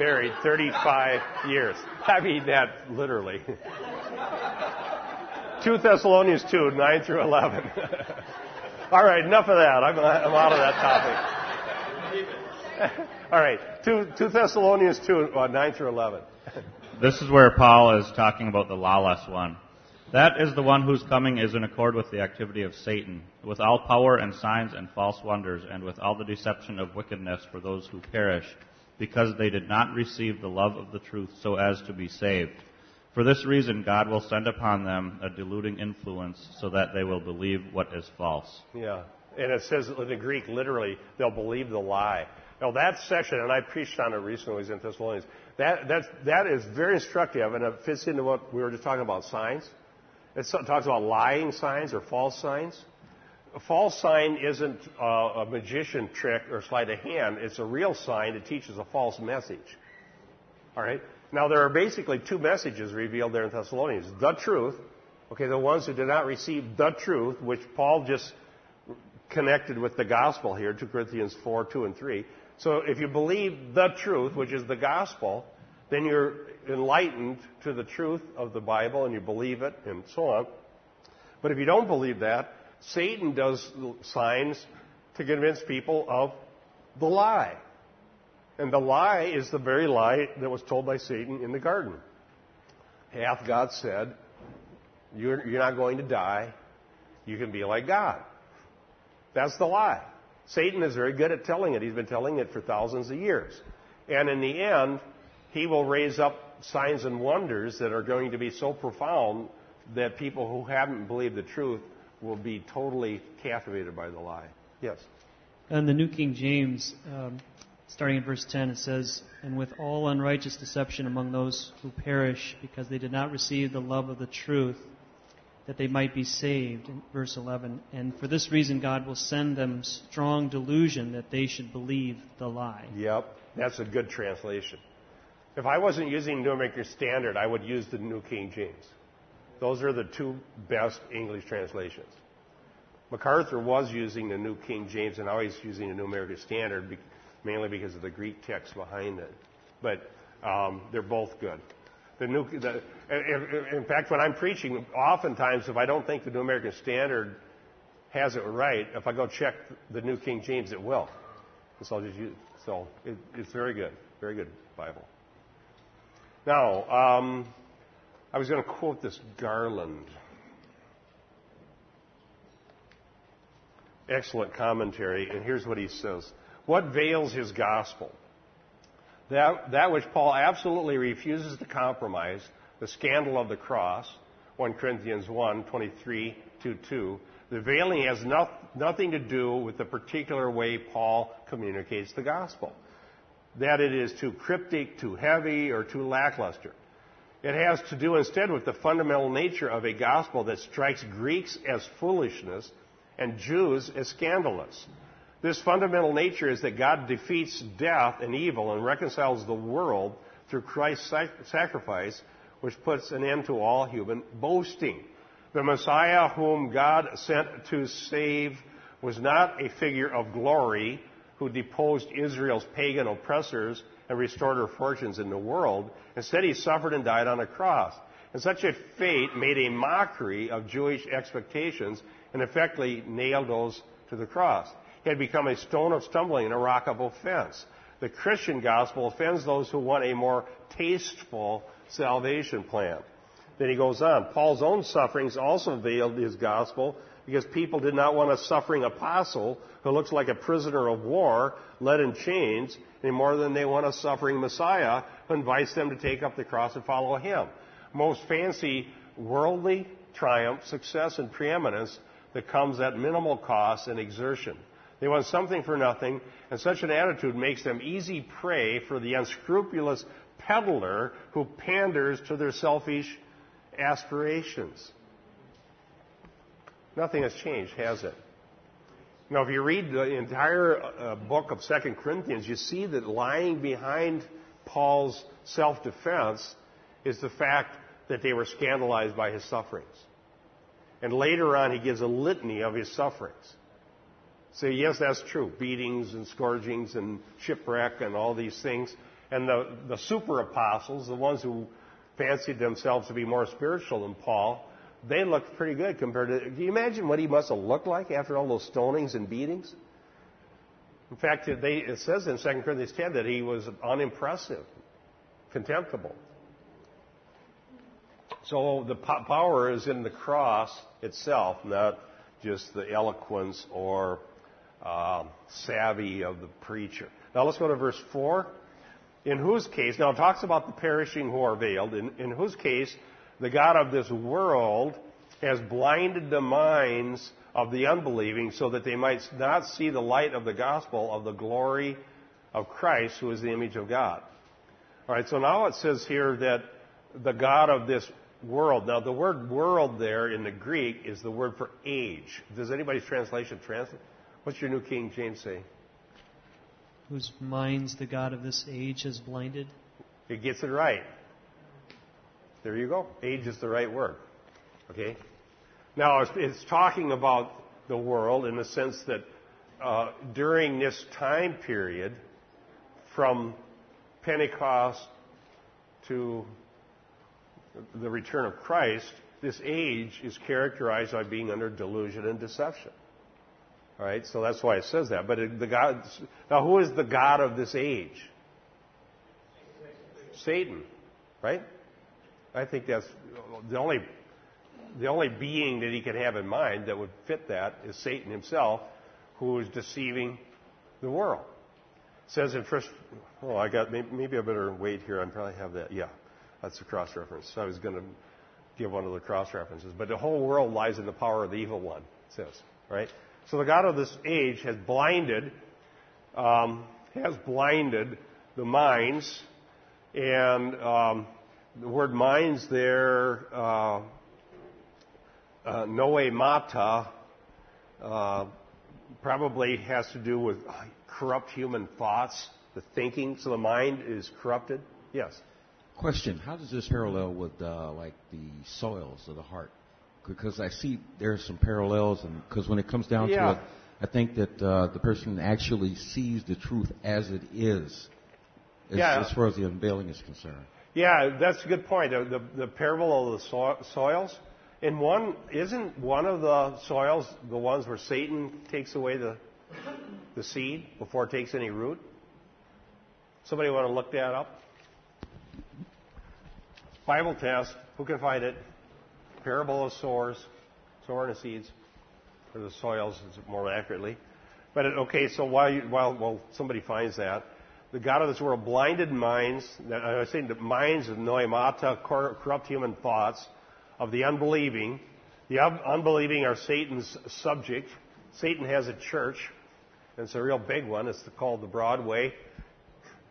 A: married 35 years. I mean that literally. <laughs> 2 Thessalonians 2, 9 through 11. <laughs> All right, enough of that. I'm, I'm out of that topic. All right, 2, 2 Thessalonians 2, uh, 9 through 11. <laughs>
K: this is where Paul is talking about the lawless one. That is the one whose coming is in accord with the activity of Satan, with all power and signs and false wonders, and with all the deception of wickedness for those who perish, because they did not receive the love of the truth so as to be saved. For this reason, God will send upon them a deluding influence so that they will believe what is false.
A: Yeah. And it says in the Greek, literally, they'll believe the lie. Now, that section, and I preached on it recently in Thessalonians, that, that's, that is very instructive, and it fits into what we were just talking about signs. It talks about lying signs or false signs. A false sign isn't a magician trick or sleight of hand. It's a real sign that teaches a false message. All right? Now, there are basically two messages revealed there in Thessalonians. The truth, okay, the ones who did not receive the truth, which Paul just connected with the gospel here, 2 Corinthians 4, 2 and 3. So if you believe the truth, which is the gospel, then you're enlightened to the truth of the Bible and you believe it and so on. But if you don't believe that, Satan does signs to convince people of the lie. And the lie is the very lie that was told by Satan in the garden. Hath God said, you're, you're not going to die, you can be like God. That's the lie. Satan is very good at telling it. He's been telling it for thousands of years. And in the end, he will raise up signs and wonders that are going to be so profound that people who haven't believed the truth will be totally captivated by the lie. Yes?
B: In the New King James, um, starting in verse 10, it says, And with all unrighteous deception among those who perish, because they did not receive the love of the truth, that they might be saved. In verse 11. And for this reason, God will send them strong delusion that they should believe the lie.
A: Yep, that's a good translation. If I wasn't using New American Standard, I would use the New King James. Those are the two best English translations. MacArthur was using the New King James, and he's using the New American Standard, mainly because of the Greek text behind it. But um, they're both good. The new, the, in fact, when I'm preaching, oftentimes if I don't think the New American Standard has it right, if I go check the New King James, it will. So I'll just use. So it, it's very good, very good Bible. Now, um, I was going to quote this Garland. Excellent commentary, and here's what he says. What veils his gospel? That, that which Paul absolutely refuses to compromise, the scandal of the cross, 1 Corinthians 1, 23 to 2. The veiling has no, nothing to do with the particular way Paul communicates the gospel that it is too cryptic, too heavy, or too lackluster. It has to do instead with the fundamental nature of a gospel that strikes Greeks as foolishness and Jews as scandalous. This fundamental nature is that God defeats death and evil and reconciles the world through Christ's sacrifice, which puts an end to all human boasting. The Messiah whom God sent to save was not a figure of glory who deposed Israel's pagan oppressors and restored her fortunes in the world. Instead, he suffered and died on a cross. And such a fate made a mockery of Jewish expectations and effectively nailed those to the cross. Had become a stone of stumbling and a rock of offense. The Christian gospel offends those who want a more tasteful salvation plan. Then he goes on. Paul's own sufferings also veiled his gospel because people did not want a suffering apostle who looks like a prisoner of war led in chains any more than they want a suffering Messiah who invites them to take up the cross and follow him. Most fancy worldly triumph, success, and preeminence that comes at minimal cost and exertion. They want something for nothing, and such an attitude makes them easy prey for the unscrupulous peddler who panders to their selfish aspirations. Nothing has changed, has it? Now, if you read the entire uh, book of Second Corinthians, you see that lying behind Paul's self defense is the fact that they were scandalized by his sufferings. And later on, he gives a litany of his sufferings. So, yes, that's true beatings and scourgings and shipwreck and all these things. And the, the super apostles, the ones who fancied themselves to be more spiritual than Paul, they looked pretty good compared to. Do you imagine what he must have looked like after all those stonings and beatings? In fact, they, it says in 2 Corinthians 10 that he was unimpressive, contemptible. So the po- power is in the cross itself, not just the eloquence or uh, savvy of the preacher. Now let's go to verse 4. In whose case, now it talks about the perishing who are veiled, in, in whose case the God of this world has blinded the minds of the unbelieving so that they might not see the light of the gospel of the glory of Christ, who is the image of God. All right, so now it says here that the God of this world. Now, the word world there in the Greek is the word for age. Does anybody's translation translate? What's your New King James say?
B: Whose minds the God of this age has blinded?
A: It gets it right. There you go. Age is the right word. Okay? Now, it's, it's talking about the world in the sense that uh, during this time period, from Pentecost to the return of Christ, this age is characterized by being under delusion and deception. All right, so that's why it says that. But the God, now, who is the God of this age? Satan, right? I think that's the only the only being that he could have in mind that would fit that is Satan himself, who is deceiving the world. It says in first, oh, I got maybe, I better wait here. I probably have that. Yeah, that's the cross reference. So I was going to give one of the cross references, but the whole world lies in the power of the evil one. It says right. So the God of this age has blinded, um, has blinded the minds, and um, the word minds there, uh, uh, noemata, uh, probably has to do with corrupt human thoughts, the thinking. So the mind is corrupted. Yes.
L: Question: How does this parallel with uh, like the soils of the heart? Because I see there are some parallels, and because when it comes down
A: Yeah.
L: to it, I think that uh, the person actually sees the truth as it is, as,
A: Yeah.
L: as far as the unveiling is concerned.
A: Yeah, that's a good point. The, the, the parable of the so- soils. and one, isn't one of the soils the ones where Satan takes away the, the seed before it takes any root? Somebody want to look that up? Bible test. Who can find it? Parable of sores, sower and seeds, or the soils, more accurately. But it, okay, so while, you, while somebody finds that, the God of this world blinded minds. I was saying the minds of noemata, cor- corrupt human thoughts of the unbelieving. The unbelieving are Satan's subject. Satan has a church, and it's a real big one. It's called the Broad Way,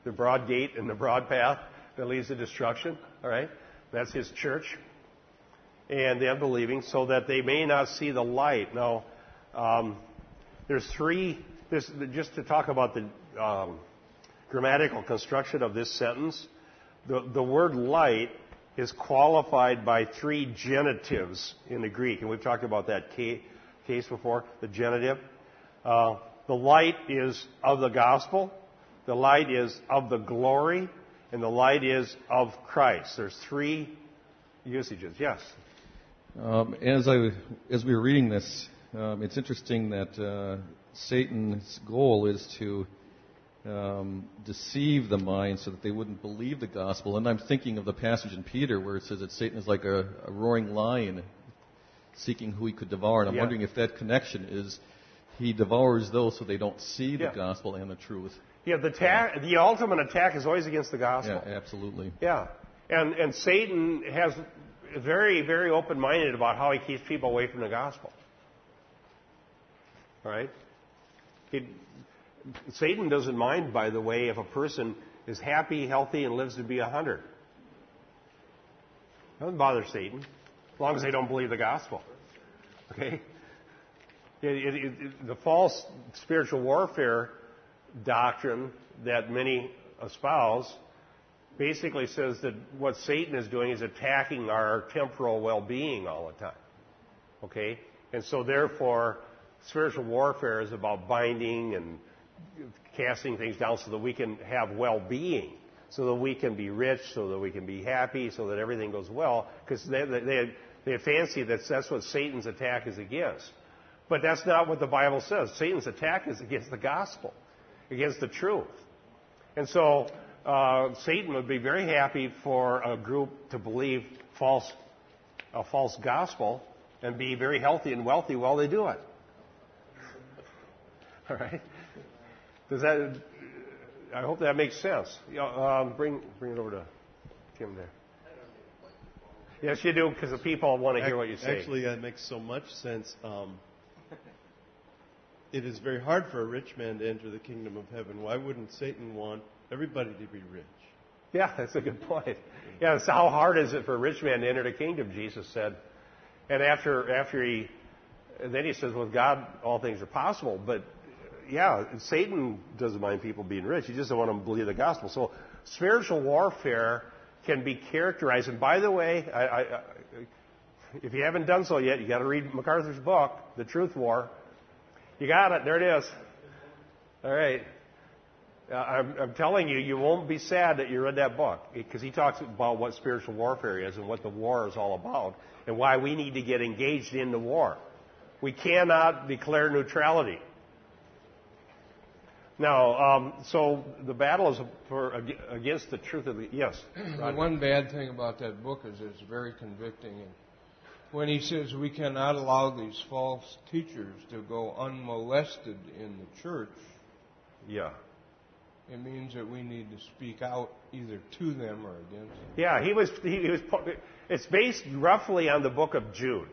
A: the broad gate, and the broad path that leads to destruction. All right, that's his church, and the unbelieving, so that they may not see the light. Now, um, there's three. Just to talk about the. Um, grammatical construction of this sentence, the, the word light is qualified by three genitives in the Greek. And we've talked about that case before, the genitive. Uh, the light is of the gospel, the light is of the glory, and the light is of Christ. There's three usages. Yes?
F: Um, as I as we were reading this, um, it's interesting that uh, Satan's goal is to um, deceive the mind so that they wouldn't believe the gospel. And I'm thinking of the passage in Peter where it says that Satan is like a, a roaring lion seeking who he could devour. And I'm
A: Yeah.
F: wondering if that connection is he devours those so they don't see the
A: Yeah.
F: gospel and the truth.
A: Yeah, the, ta- the ultimate attack is always against the gospel.
F: Yeah, absolutely.
A: Yeah. And, and Satan has very, very open minded about how he keeps people away from the gospel. Right? It, Satan doesn't mind, by the way, if a person is happy, healthy, and lives to be a hundred. Doesn't bother Satan, as long as they don't believe the gospel. Okay? It, it, it, the false spiritual warfare doctrine that many espouse basically says that what Satan is doing is attacking our temporal well-being all the time. Okay? And so therefore, spiritual warfare is about binding and casting things down so that we can have well-being, so that we can be rich, so that we can be happy, so that everything goes well, because they, they, they fancy that that's what Satan's attack is against. But that's not what the Bible says. Satan's attack is against the gospel, against the truth. And so uh, Satan would be very happy for a group to believe false, a false gospel and be very healthy and wealthy while they do it. <laughs> All right? Does that? I hope that makes sense. Um, bring bring it over to Tim there. Yes, you do, because the people want to hear what you say.
D: Actually, that makes so much sense. Um, it is very hard for a rich man to enter the kingdom of heaven. Why wouldn't Satan want everybody to be rich?
A: Yeah, that's a good point. Yeah, so how hard is it for a rich man to enter the kingdom? Jesus said, and after after he, then he says, "With God, all things are possible." But yeah, Satan doesn't mind people being rich. He just doesn't want them to believe the gospel. So spiritual warfare can be characterized. And by the way, I, I, if you haven't done so yet, you got to read MacArthur's book, The Truth War. You got it. There it is. All right. I'm, I'm, telling you, you won't be sad that you read that book because he talks about what spiritual warfare is and what the war is all about and why we need to get engaged in the war. We cannot declare neutrality. Now, um, so the battle is for against the truth of the yes. <clears throat>
M: The one bad thing about that book is it's very convicting. And when he says we cannot allow these false teachers to go unmolested in the church,
A: yeah,
M: it means that we need to speak out either to them or against them.
A: Yeah, he was. He, was. It's based roughly on the book of Jude,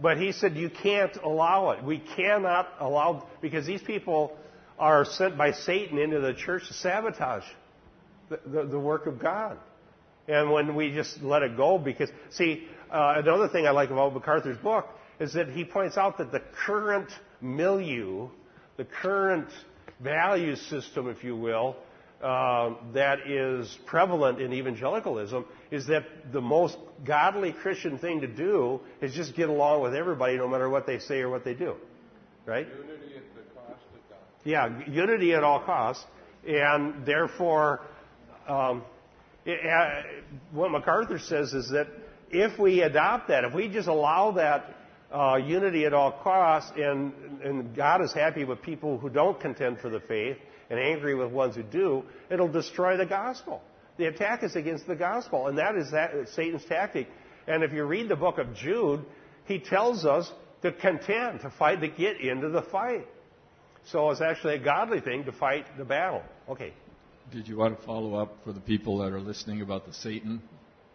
A: but he said you can't allow it. We cannot allow because these people are sent by Satan into the church to sabotage the, the, the work of God. And when we just let it go, because, see, uh, another thing I like about MacArthur's book is that he points out that the current milieu, the current value system, if you will, uh, that is prevalent in evangelicalism is that the most godly Christian thing to do is just get along with everybody no matter what they say or what they do. Right? Yeah, unity at all costs, and therefore, um, it, uh, what MacArthur says is that if we adopt that, if we just allow that uh, unity at all costs, and, and God is happy with people who don't contend for the faith and angry with ones who do, it'll destroy the gospel. The attack is against the gospel, and that is that, Satan's tactic. And if you read the book of Jude, he tells us to contend, to fight, to get into the fight. So it's actually a godly thing to fight the battle. Okay.
J: Did you want to follow up for the people that are listening about the Satan?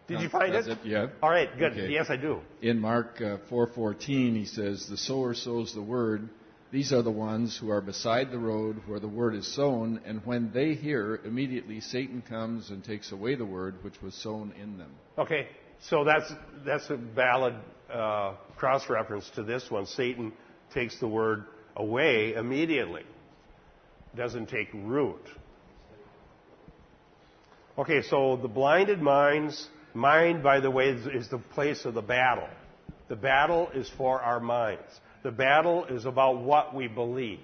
A: Did you find it?
J: it? Yeah.
A: All right, good.
J: Okay.
A: Yes, I do.
J: In Mark uh, 4:14, he says, "The sower sows the word. These are the ones who are beside the road where the word is sown, and when they hear, immediately Satan comes and takes away the word which was sown in them."
A: Okay, so that's that's a valid uh, cross reference to this one. Satan takes the word away immediately. Doesn't take root. Okay, so the blinded minds, mind, by the way, is, is the place of the battle. The battle is for our minds. The battle is about what we believe.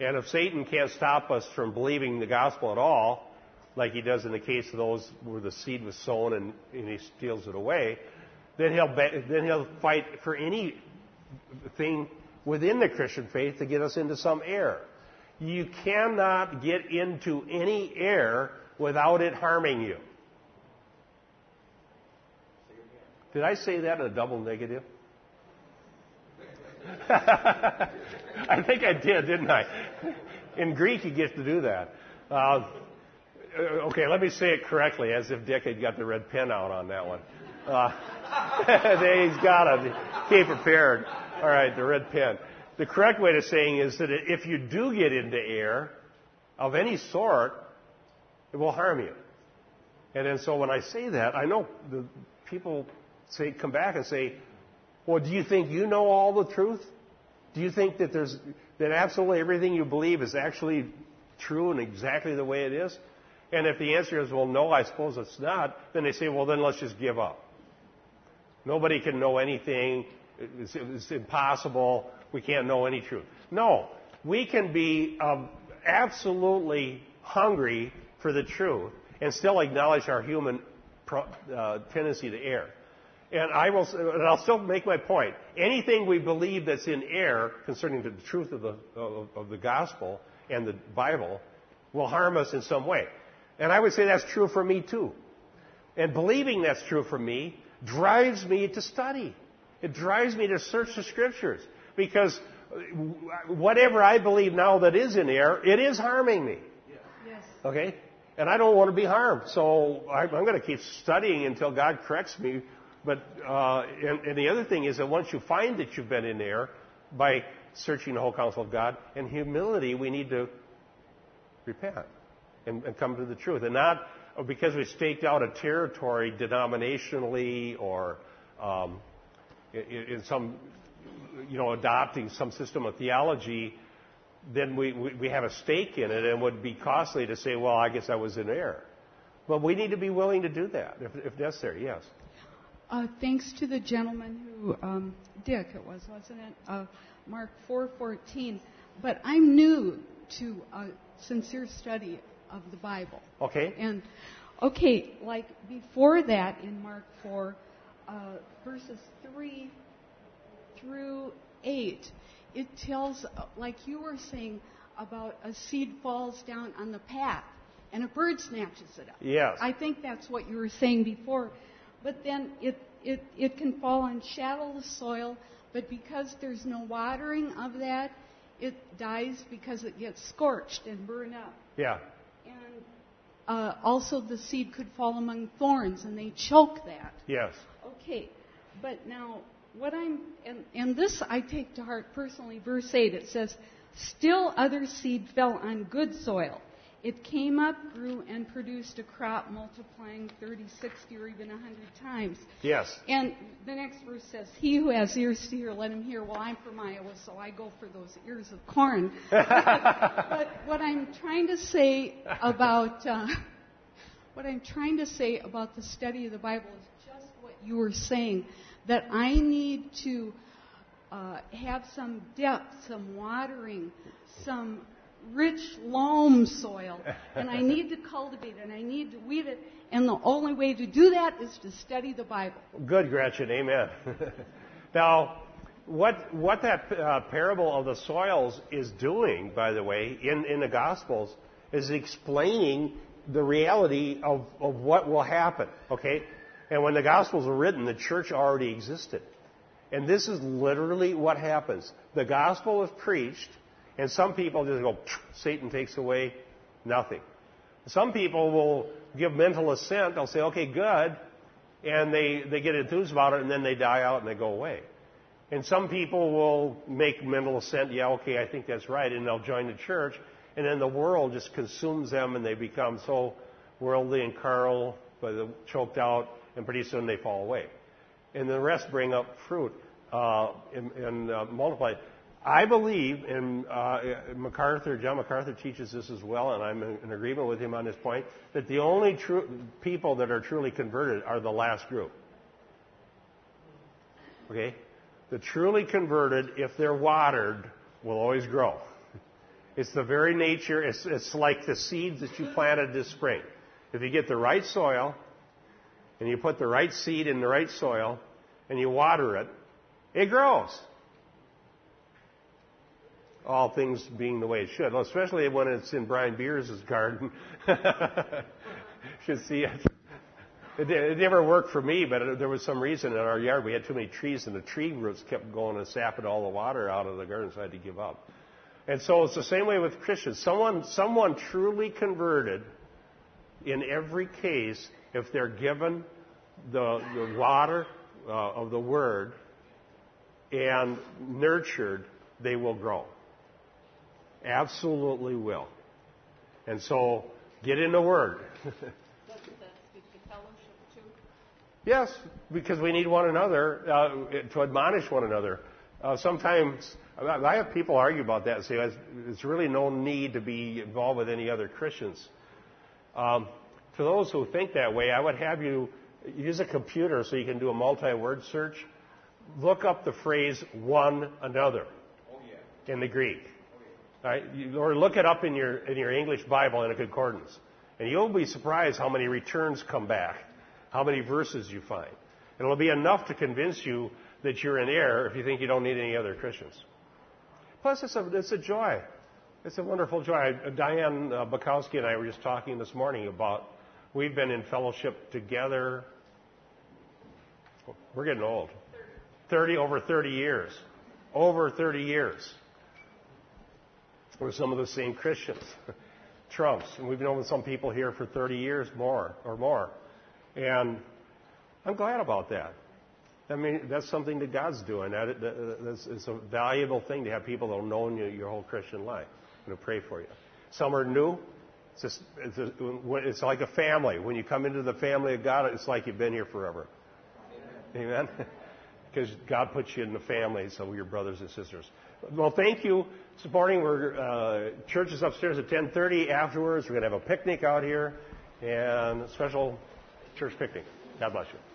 A: And if Satan can't stop us from believing the gospel at all, like he does in the case of those where the seed was sown and, and he steals it away, then he'll, then he'll fight for anything within the Christian faith to get us into some error. You cannot get into any error without it harming you. Did I say that in a double negative? <laughs> I think I did, didn't I? In Greek, you get to do that. Uh, okay, let me say it correctly, as if Dick had got the red pen out on that one. Uh, <laughs> he's got it. Be prepared. All right, the red pen. the correct way of saying is that if you do get into air of any sort, it will harm you. And then so when I say that, I know the people say come back and say, "Well, do you think you know all the truth? Do you think that there's that absolutely everything you believe is actually true and exactly the way it is?" And if the answer is, "Well, no, I suppose it's not," then they say, "Well, then let's just give up." Nobody can know anything. It's, it's impossible. We can't know any truth. No, we can be um, absolutely hungry for the truth and still acknowledge our human pro, uh, tendency to err. And I will, and I'll still make my point. Anything we believe that's in error concerning the truth of the of, of the gospel and the Bible will harm us in some way. And I would say that's true for me too. And believing that's true for me drives me to study. It drives me to search the scriptures because uh, whatever I believe now that is in error, it is harming me.
N: Yes.
A: Okay? And I don't want to be harmed. So I'm going to keep studying until God corrects me. But, uh, and, and the other thing is that once you find that you've been in error, by searching the whole counsel of God, in humility, we need to repent and, and come to the truth. And not because we staked out a territory denominationally or um, in, in some, you know, adopting some system of theology, then we, we, we have a stake in it and would be costly to say, well, I guess I was in error. But we need to be willing to do that if, if necessary, yes.
N: Uh, thanks to the gentleman who, um, Dick, it was, wasn't it? Uh, Mark 4:14. But I'm new to a sincere study of the Bible.
A: Okay.
N: And okay, like before that in Mark 4, uh, verses 3 through 8, it tells, uh, like you were saying, about a seed falls down on the path and a bird snatches it up.
A: Yes.
N: I think that's what you were saying before. But then it, it, it can fall on shadowless soil, but because there's no watering of that, it dies because it gets scorched and burned up.
A: Yeah.
N: And uh, also the seed could fall among thorns and they choke that.
A: Yes.
N: Okay, but now what I'm, and, and this I take to heart personally, verse 8, it says, Still other seed fell on good soil. It came up, grew, and produced a crop multiplying 30, 60, or even 100 times.
A: Yes.
N: And the next verse says, He who has ears to hear, let him hear. Well, I'm from Iowa, so I go for those ears of corn. <laughs> but what I'm trying to say about. Uh, what I'm trying to say about the study of the Bible is just what you were saying that I need to uh, have some depth, some watering, some rich loam soil, and I need to cultivate it, and I need to weed it, and the only way to do that is to study the Bible.
A: Good, Gretchen. Amen. <laughs> now, what what that uh, parable of the soils is doing, by the way, in in the Gospels, is explaining the reality of of what will happen. Okay, and when the Gospels were written, the church already existed. And this is literally what happens. The gospel is preached, and some people just go, Satan takes away nothing. Some people will give mental assent. They'll say, okay, good. And they, they get enthused about it, and then they die out and they go away. And some people will make mental assent, yeah, okay, I think that's right, and they'll join the church. And then the world just consumes them, and they become so worldly and carnal, but choked out, and pretty soon they fall away and the rest bring up fruit uh, and, and uh, multiply. I believe, and uh, MacArthur, John MacArthur teaches this as well, and I'm in agreement with him on this point, that the only true people that are truly converted are the last group. Okay? The truly converted, if they're watered, will always grow. It's the very nature, it's, it's like the seeds that you planted this spring. If you get the right soil, and you put the right seed in the right soil and you water it, it grows. All things being the way it should, especially when it's in Brian Beers' garden. You <laughs> should see it. it. It never worked for me, but there was some reason in our yard we had too many trees, and the tree roots kept going and sapping all the water out of the garden, so I had to give up. And so it's the same way with Christians. Someone, someone truly converted in every case if they're given the, the water uh, of the Word and nurtured, they will grow. Absolutely will. And so, get in the Word. Doesn't that speak to fellowship too? Yes, because we need one another uh, to admonish one another. Uh, sometimes I have people argue about that and say there's really no need to be involved with any other Christians. Um, to those who think that way, I would have you use a computer so you can do a multi-word search. Look up the phrase "one another" in the Greek. Or look it up in your in your English Bible in a concordance, and you'll be surprised how many returns come back, how many verses you find, it'll be enough to convince you that you're in error if you think you don't need any other Christians. Plus, it's a, it's a joy. It's a wonderful joy. Diane uh, Bukowski and I were just talking this morning about we've been in fellowship together. We're getting old. 30, over 30 years. Over 30 years. We're some of the same Christians. <laughs> Trumps. And we've known some people here for 30 years more or more. And I'm glad about that. I mean, that's something that God's doing. That, that, that's, it's a valuable thing to have people that have known you your whole Christian life and to pray for you. Some are new. It's, just, it's, a, it's like a family. When you come into the family of God, it's like you've been here forever. Amen? <laughs> Because God puts you in the family, so we're your brothers and sisters. Well, thank you supporting. We're uh, church is upstairs at 10:30. Afterwards, we're going to have a picnic out here and a special church picnic. God bless you.